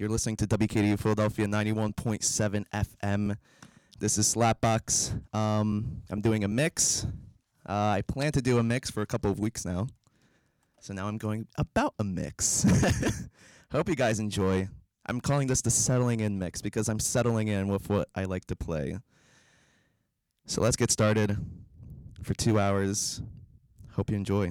You're listening to WKDU Philadelphia 91.7 FM. This is Slapbox. Um, I'm doing a mix. Uh, I plan to do a mix for a couple of weeks now. So now I'm going about a mix. Hope you guys enjoy. I'm calling this the settling in mix because I'm settling in with what I like to play. So let's get started for two hours. Hope you enjoy.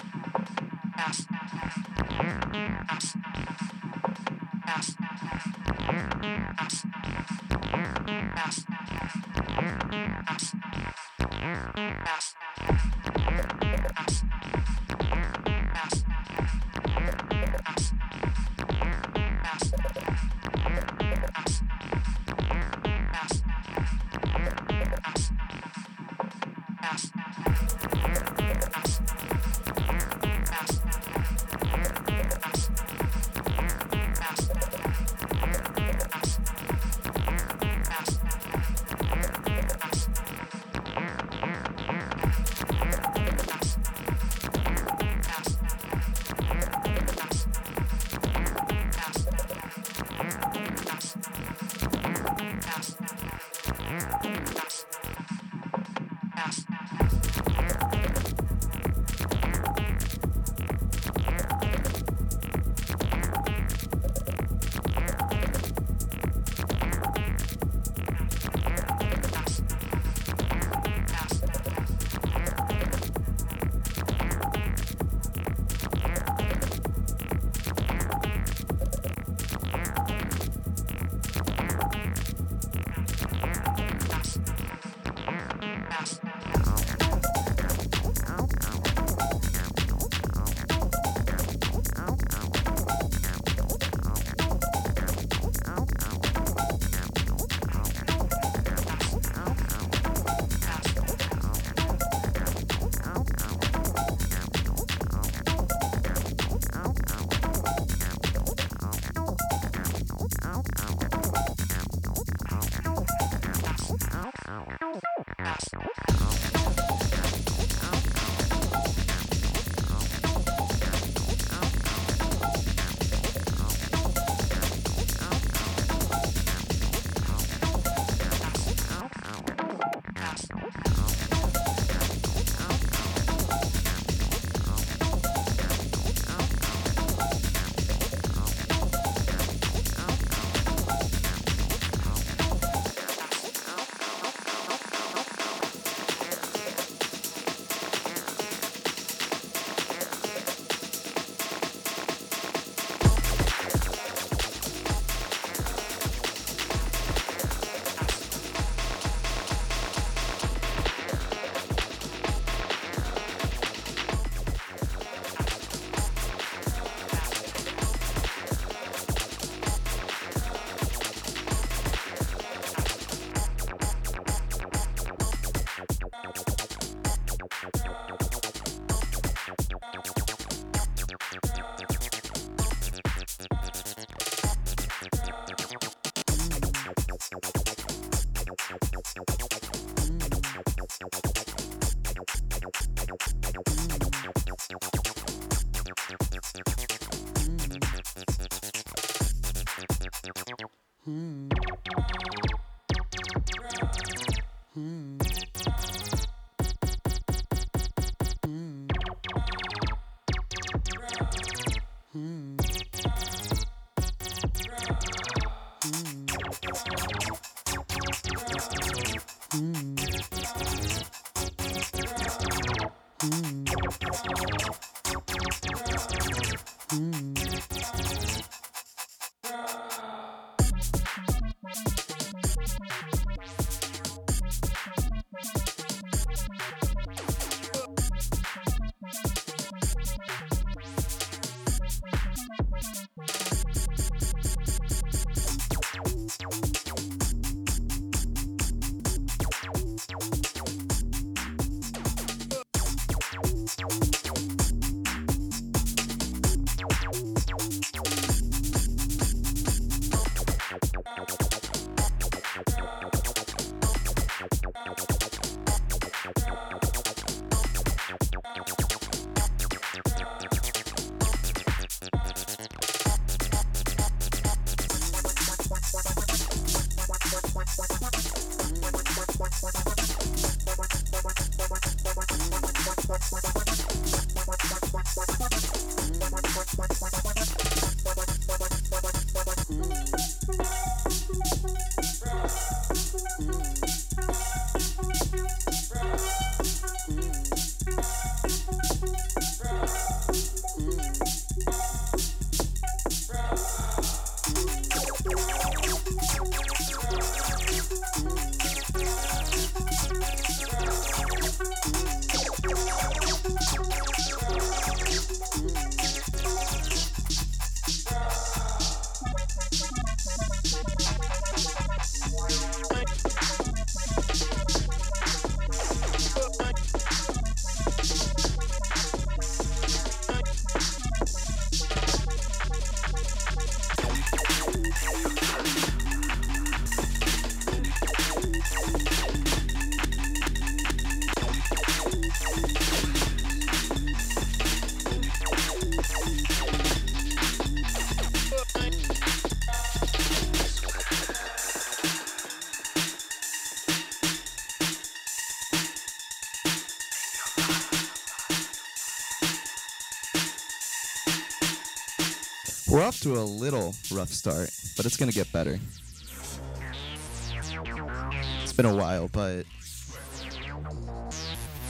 to a little rough start, but it's going to get better. It's been a while, but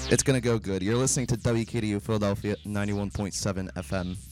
it's going to go good. You're listening to WKDU Philadelphia 91.7 FM.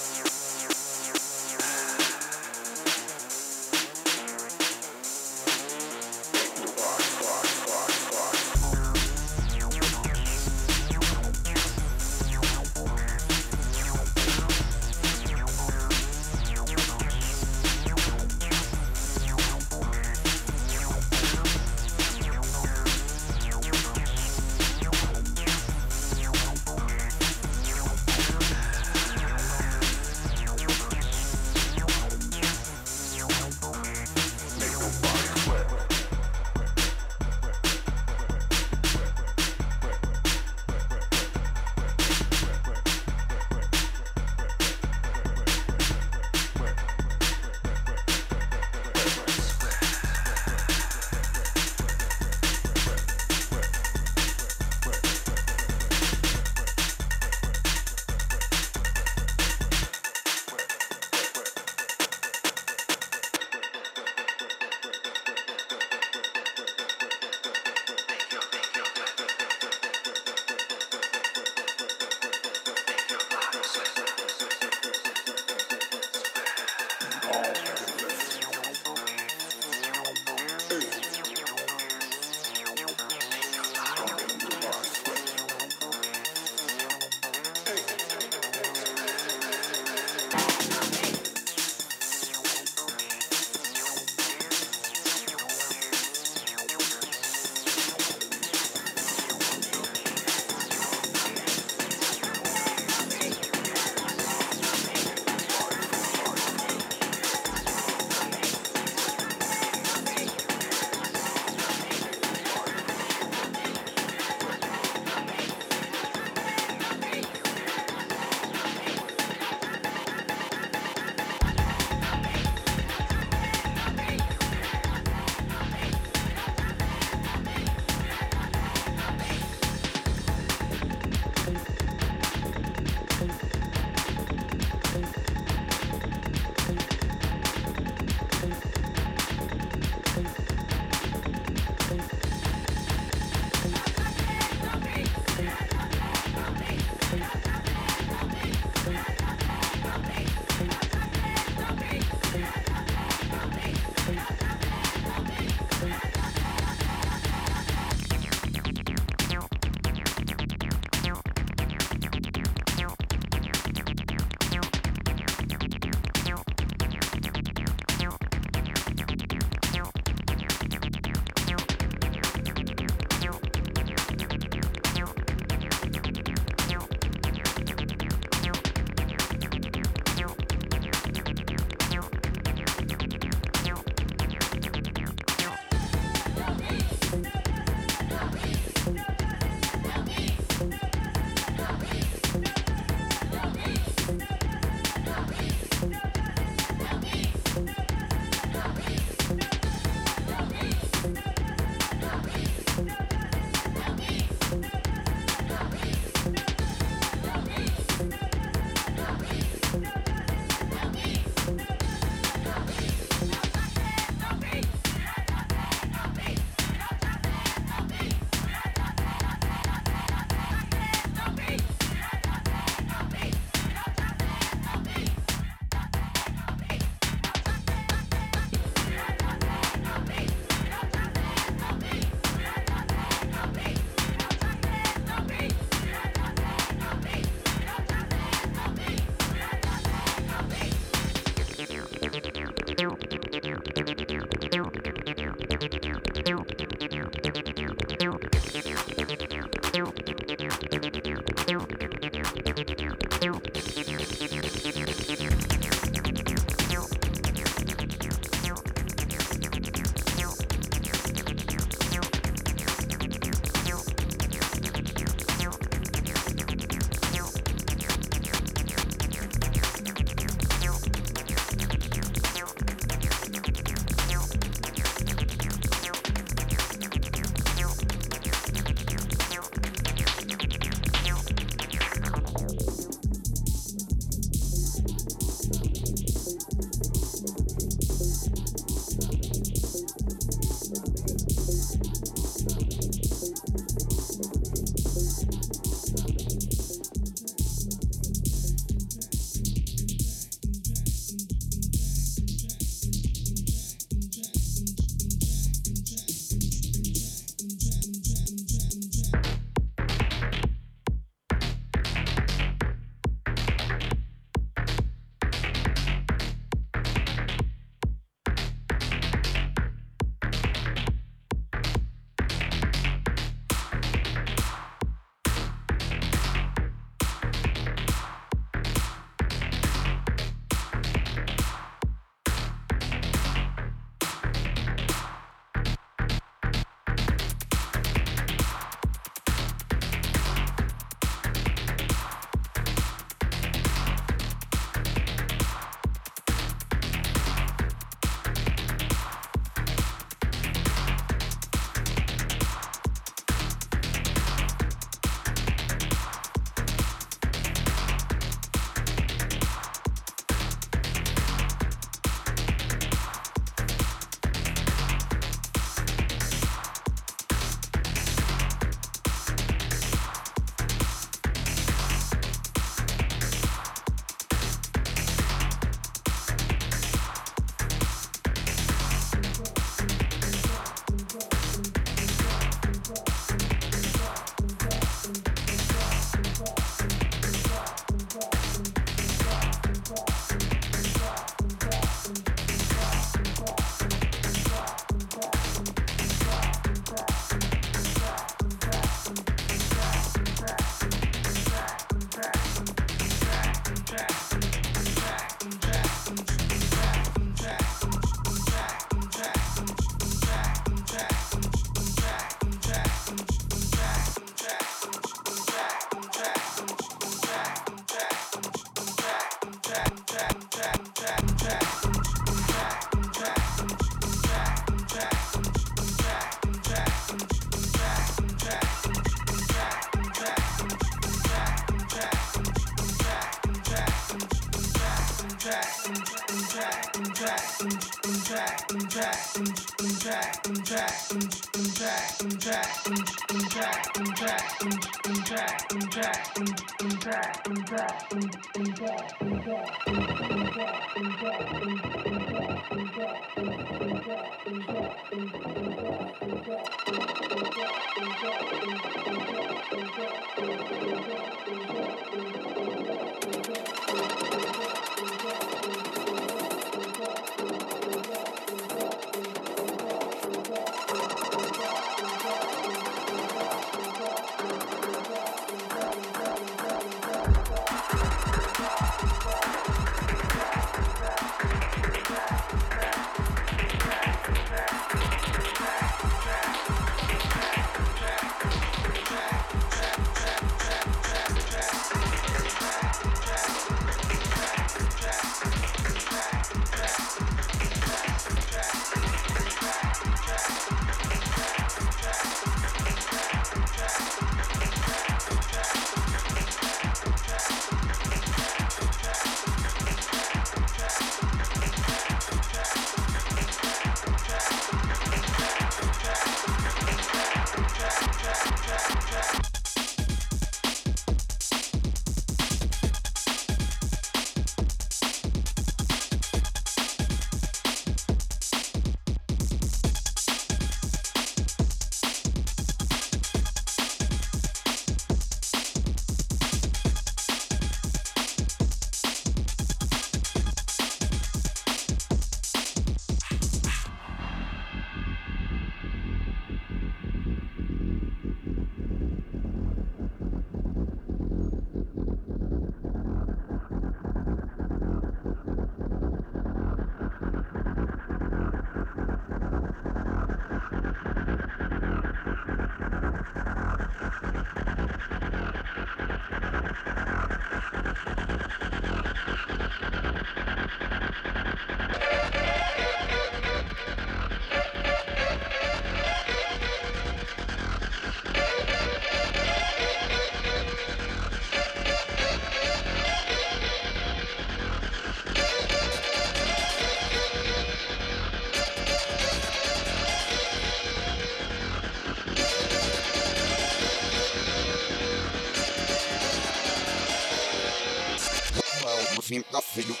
nothing, nothing.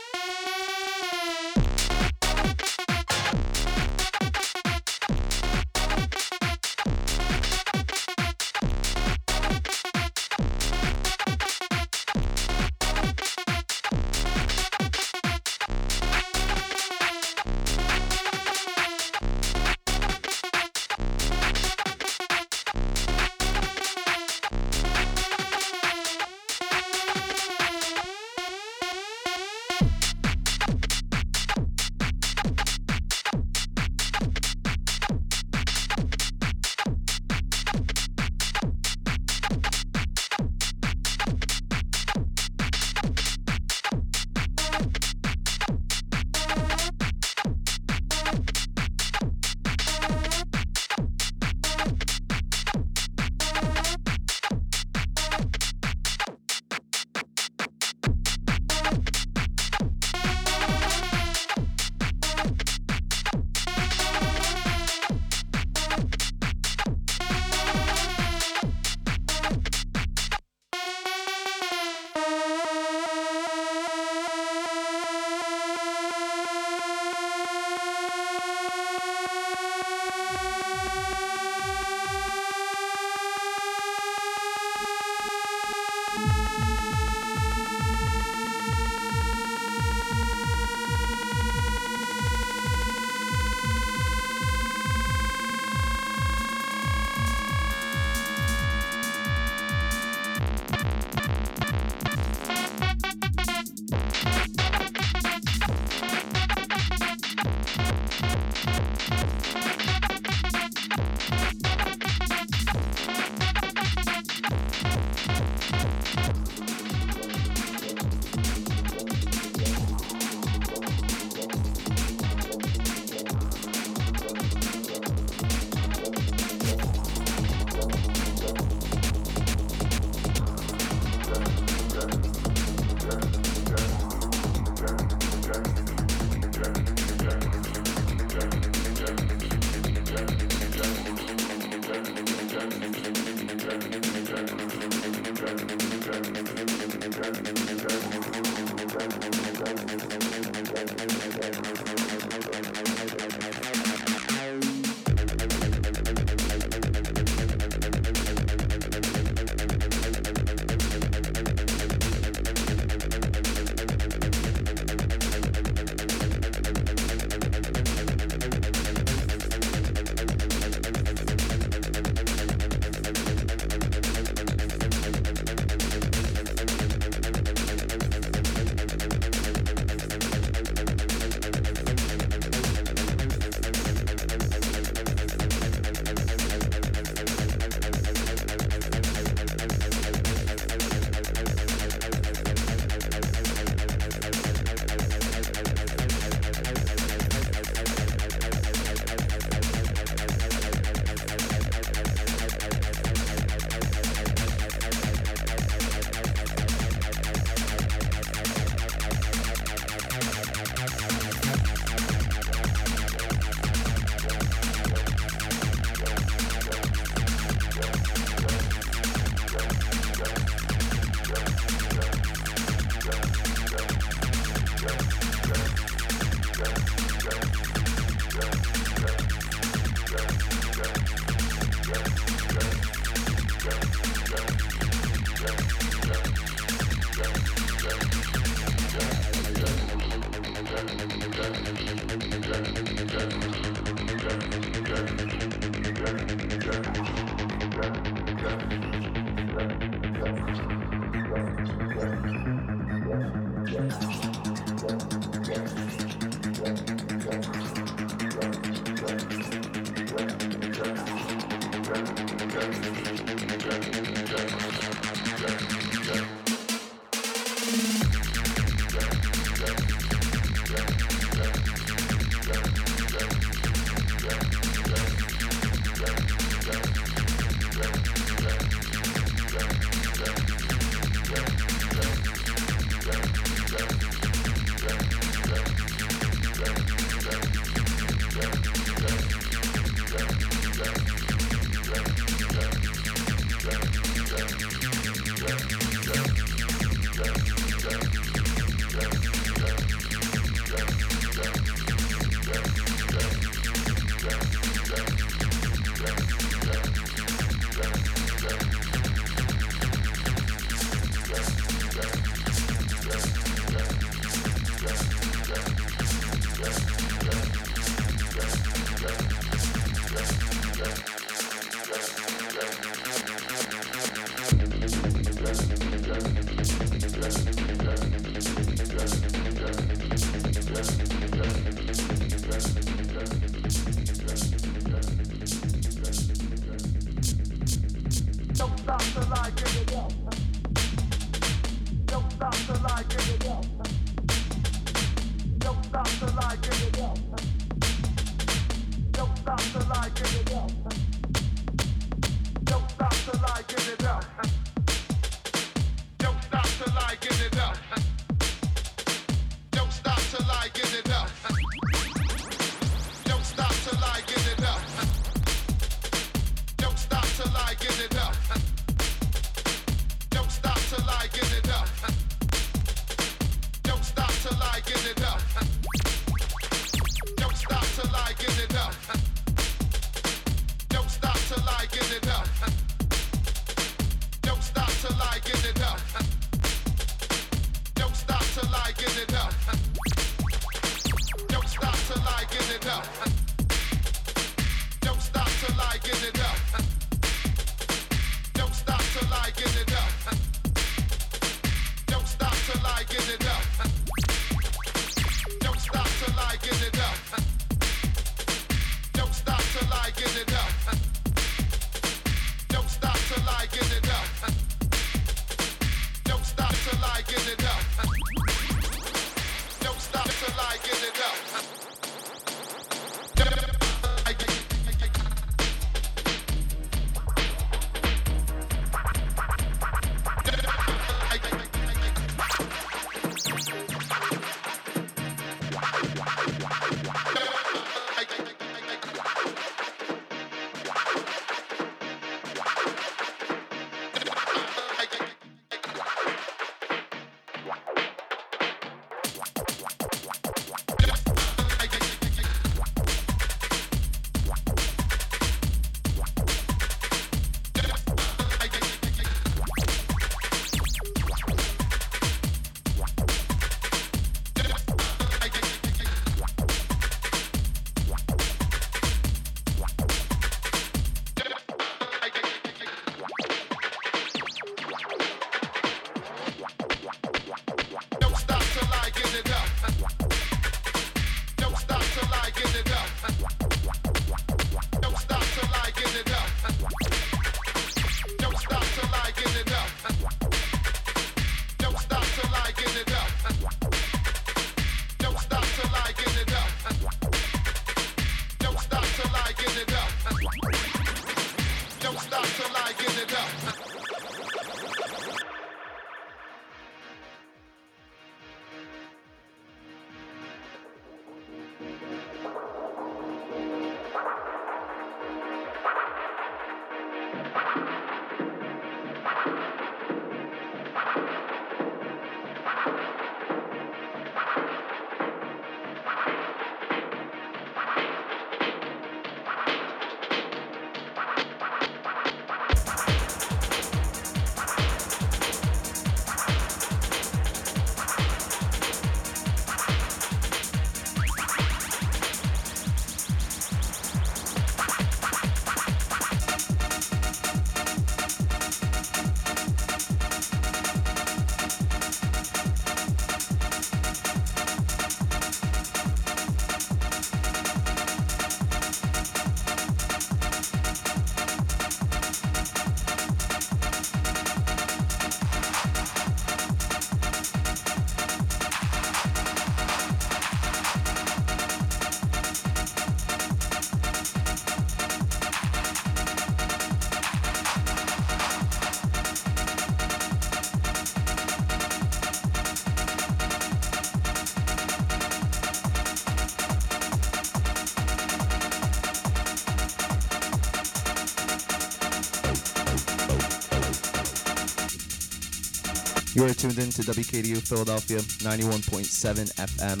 You are tuned in to WKDU Philadelphia 91.7 FM.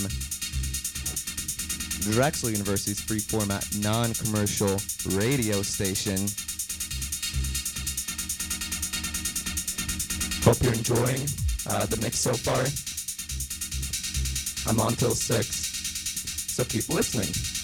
Drexel University's free format, non commercial radio station. Hope you're enjoying uh, the mix so far. I'm on till 6, so keep listening.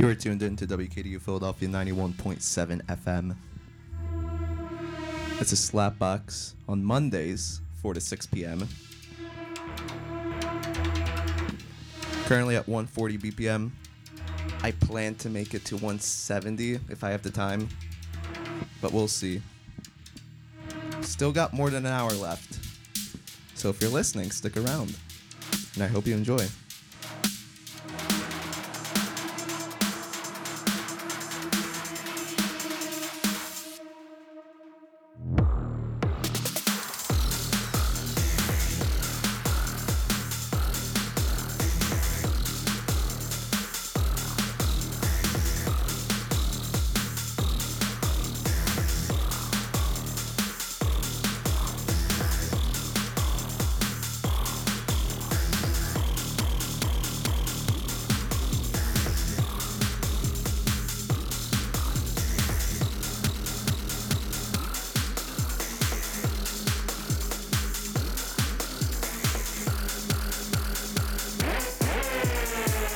You are tuned in to WKDU Philadelphia 91.7 FM. It's a Slapbox on Mondays, 4 to 6 p.m. Currently at 140 BPM. I plan to make it to 170 if I have the time, but we'll see. Still got more than an hour left. So if you're listening, stick around. And I hope you enjoy.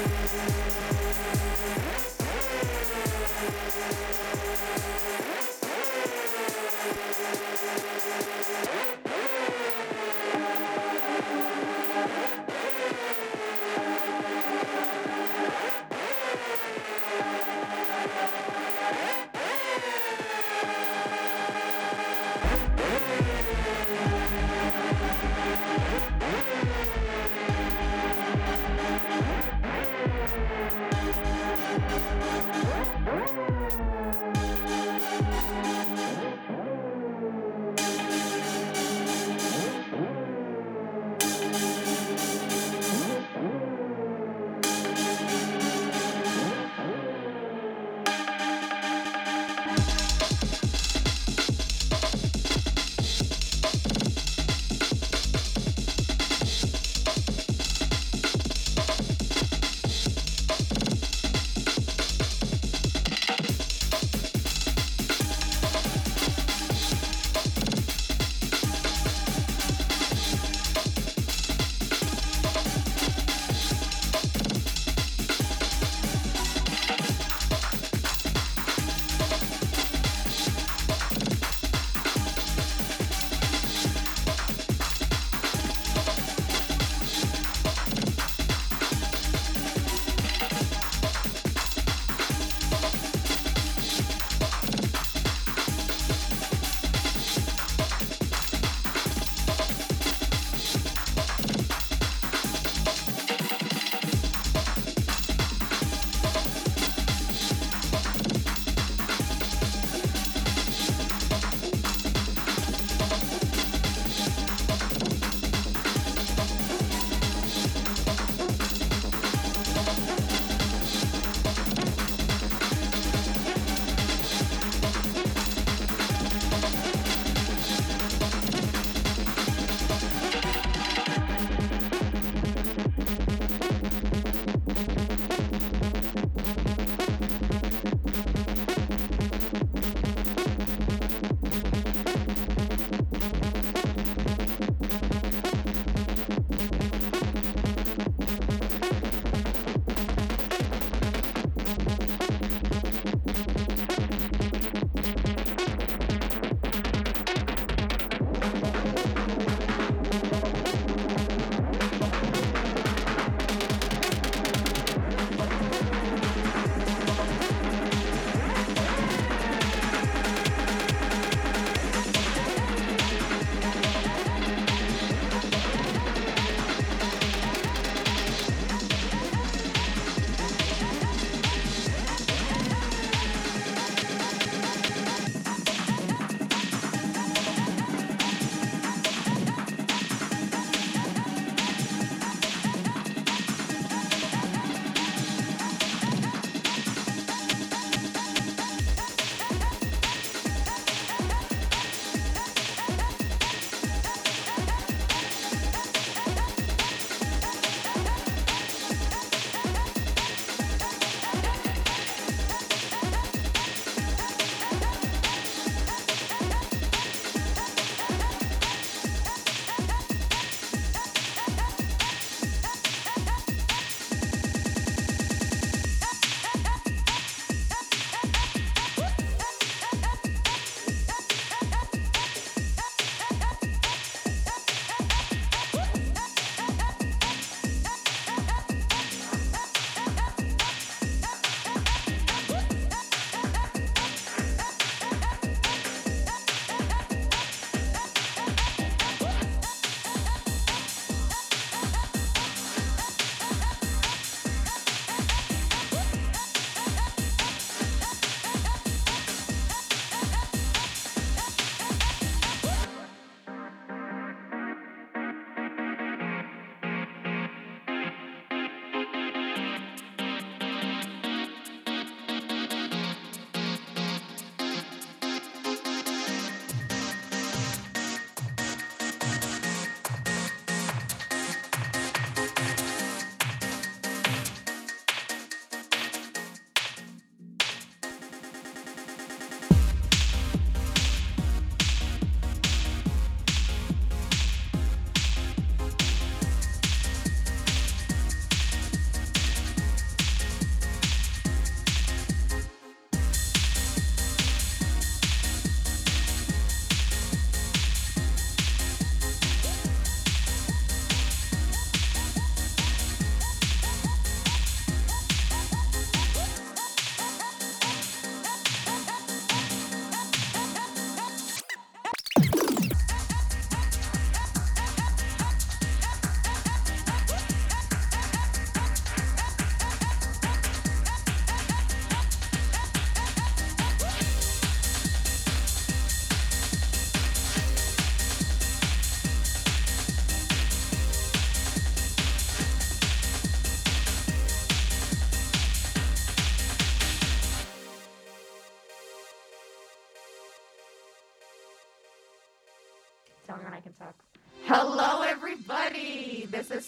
Yeah.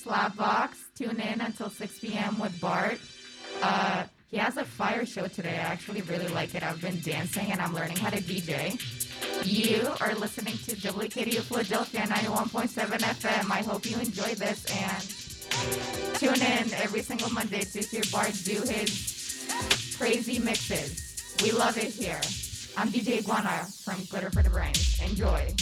Slapbox. Tune in until 6 p.m. with Bart. Uh, he has a fire show today. I actually really like it. I've been dancing and I'm learning how to DJ. You are listening to WKDU Philadelphia 91.7 FM. I hope you enjoy this and tune in every single Monday to hear Bart do his crazy mixes. We love it here. I'm DJ Iguana from Glitter for the Brains. Enjoy.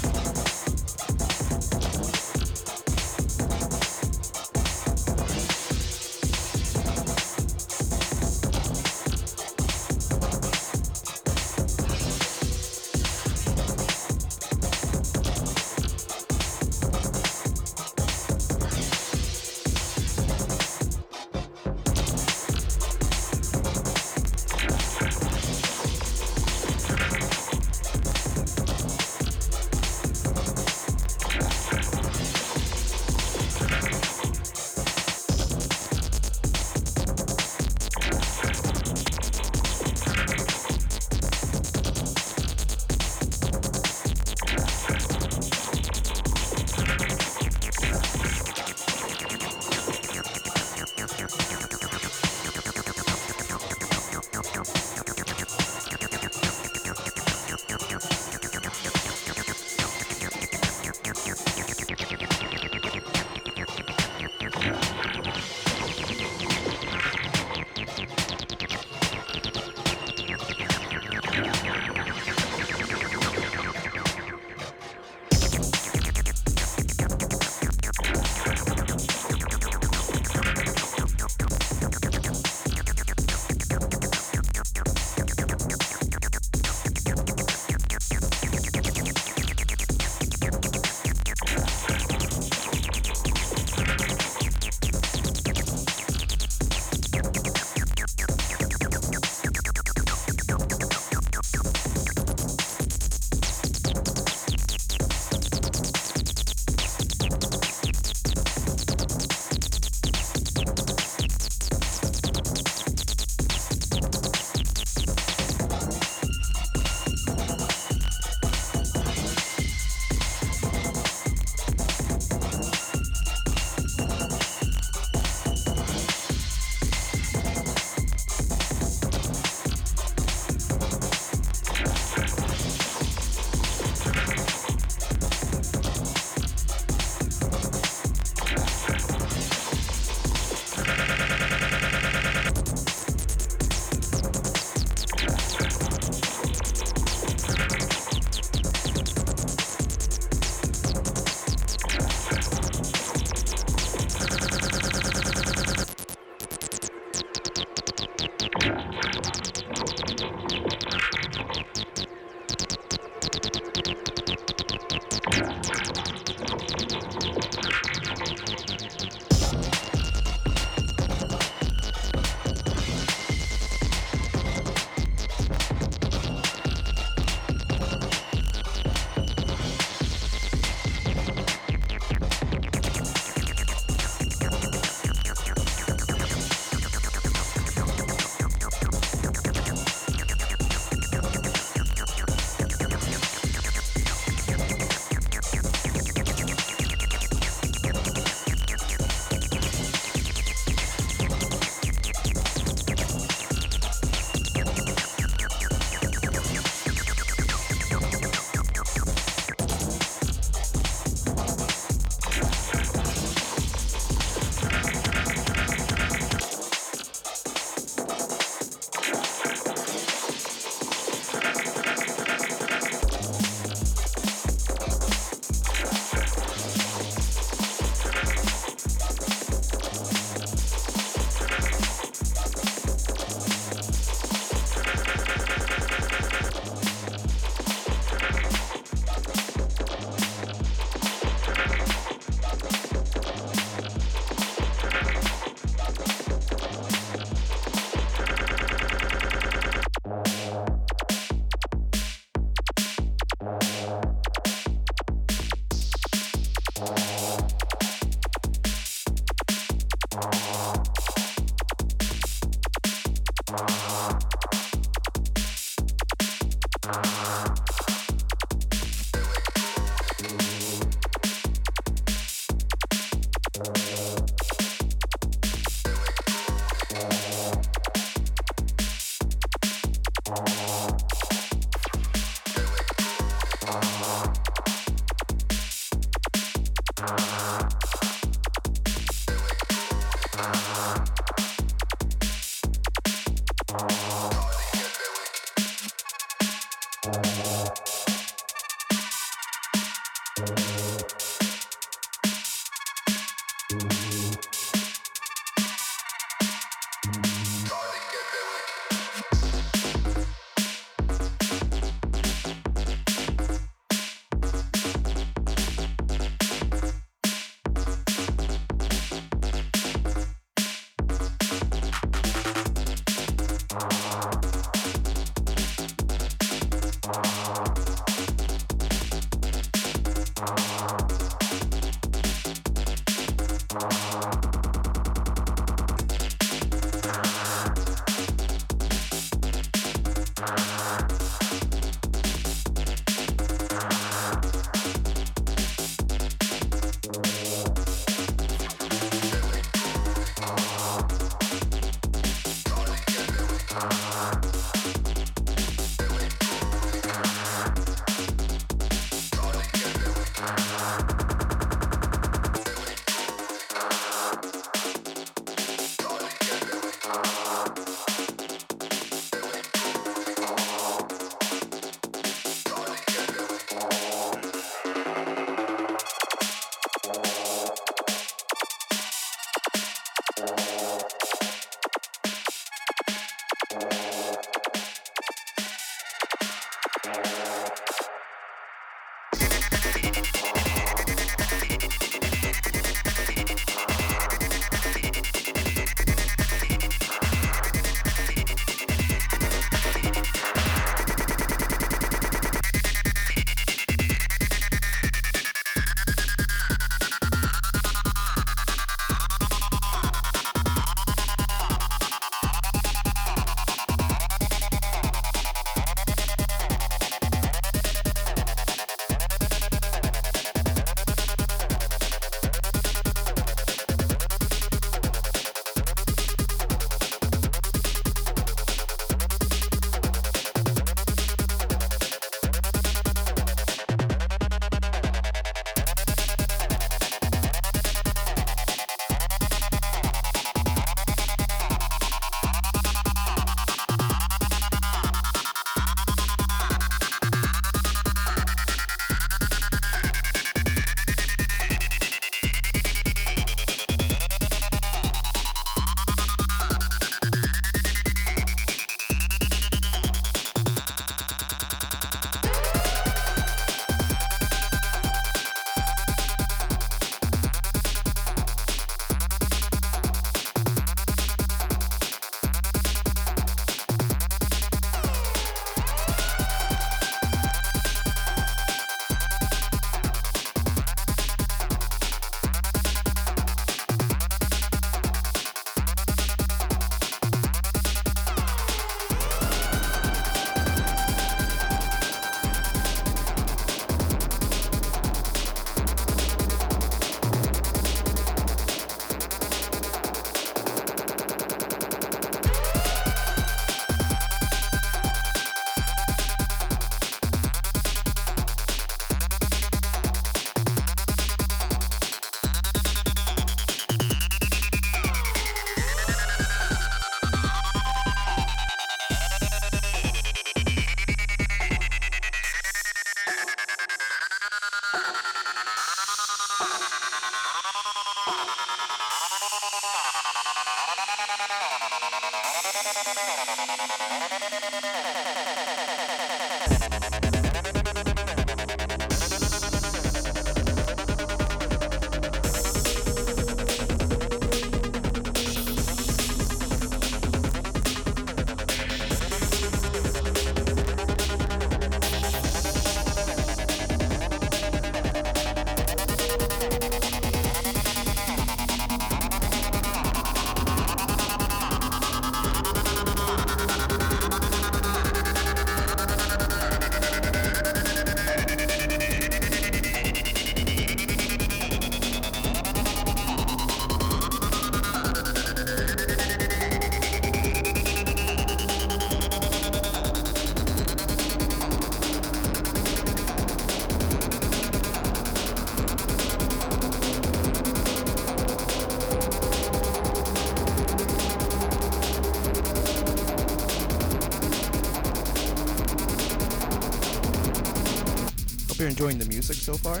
You're enjoying the music so far.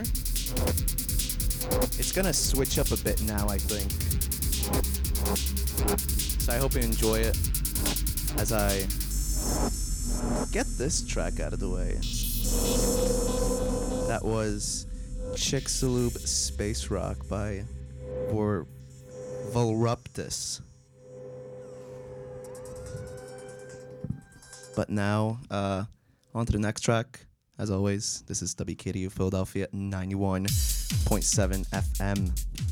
It's gonna switch up a bit now, I think. So I hope you enjoy it as I get this track out of the way. That was Chicxulub Space Rock by Vor Volruptus. But now, uh, on to the next track. As always, this is WKDU Philadelphia 91.7 FM.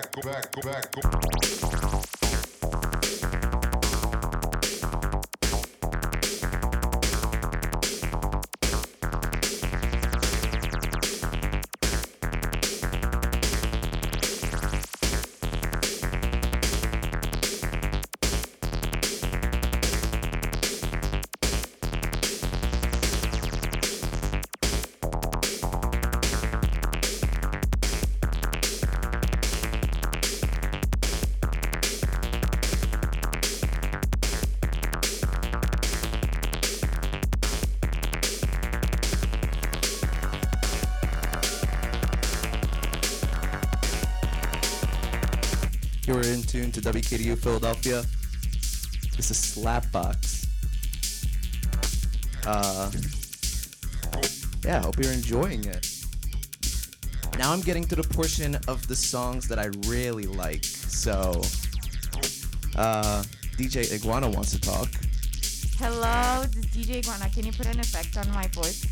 back, go back, go back, go. tuned to WKDU Philadelphia. This is Slapbox. Uh, yeah, hope you're enjoying it. Now I'm getting to the portion of the songs that I really like. So, uh, DJ Iguana wants to talk. Hello, this is DJ Iguana. Can you put an effect on my voice,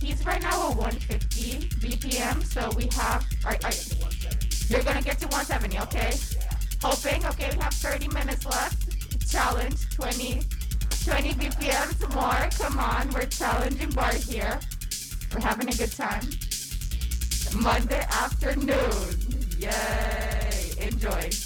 He's right now at 150 BPM, so we have. You're gonna get to 170, okay? Hoping, okay, we have 30 minutes left. Challenge 20, 20 BPM, some more. Come on, we're challenging bar here. We're having a good time. Monday afternoon. Yay! Enjoy.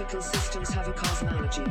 and systems have a cosmology.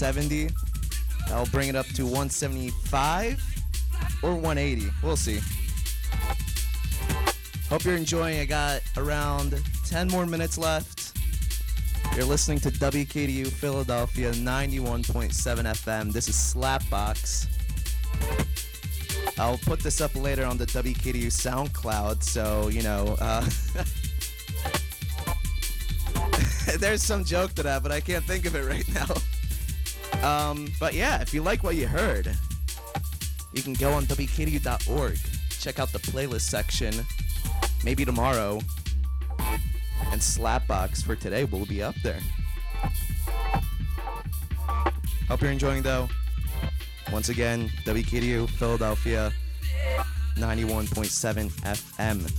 170. I'll bring it up to 175 or 180. We'll see. Hope you're enjoying. I got around 10 more minutes left. You're listening to WKDU Philadelphia 91.7 FM. This is Slapbox. I'll put this up later on the WKDU SoundCloud, so you know. Uh, there's some joke to that, but I can't think of it right now. Um, but yeah, if you like what you heard, you can go on WKDU.org, check out the playlist section. Maybe tomorrow, and Slapbox for today will be up there. Hope you're enjoying though. Once again, WKDU Philadelphia 91.7 FM.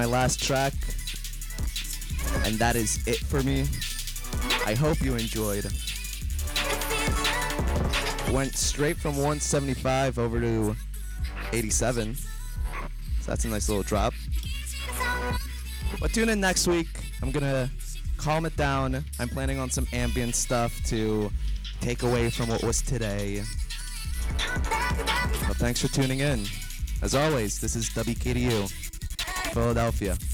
My last track, and that is it for me. I hope you enjoyed. Went straight from 175 over to 87. So that's a nice little drop. But tune in next week. I'm gonna calm it down. I'm planning on some ambient stuff to take away from what was today. But thanks for tuning in. As always, this is WKDU, Philadelphia.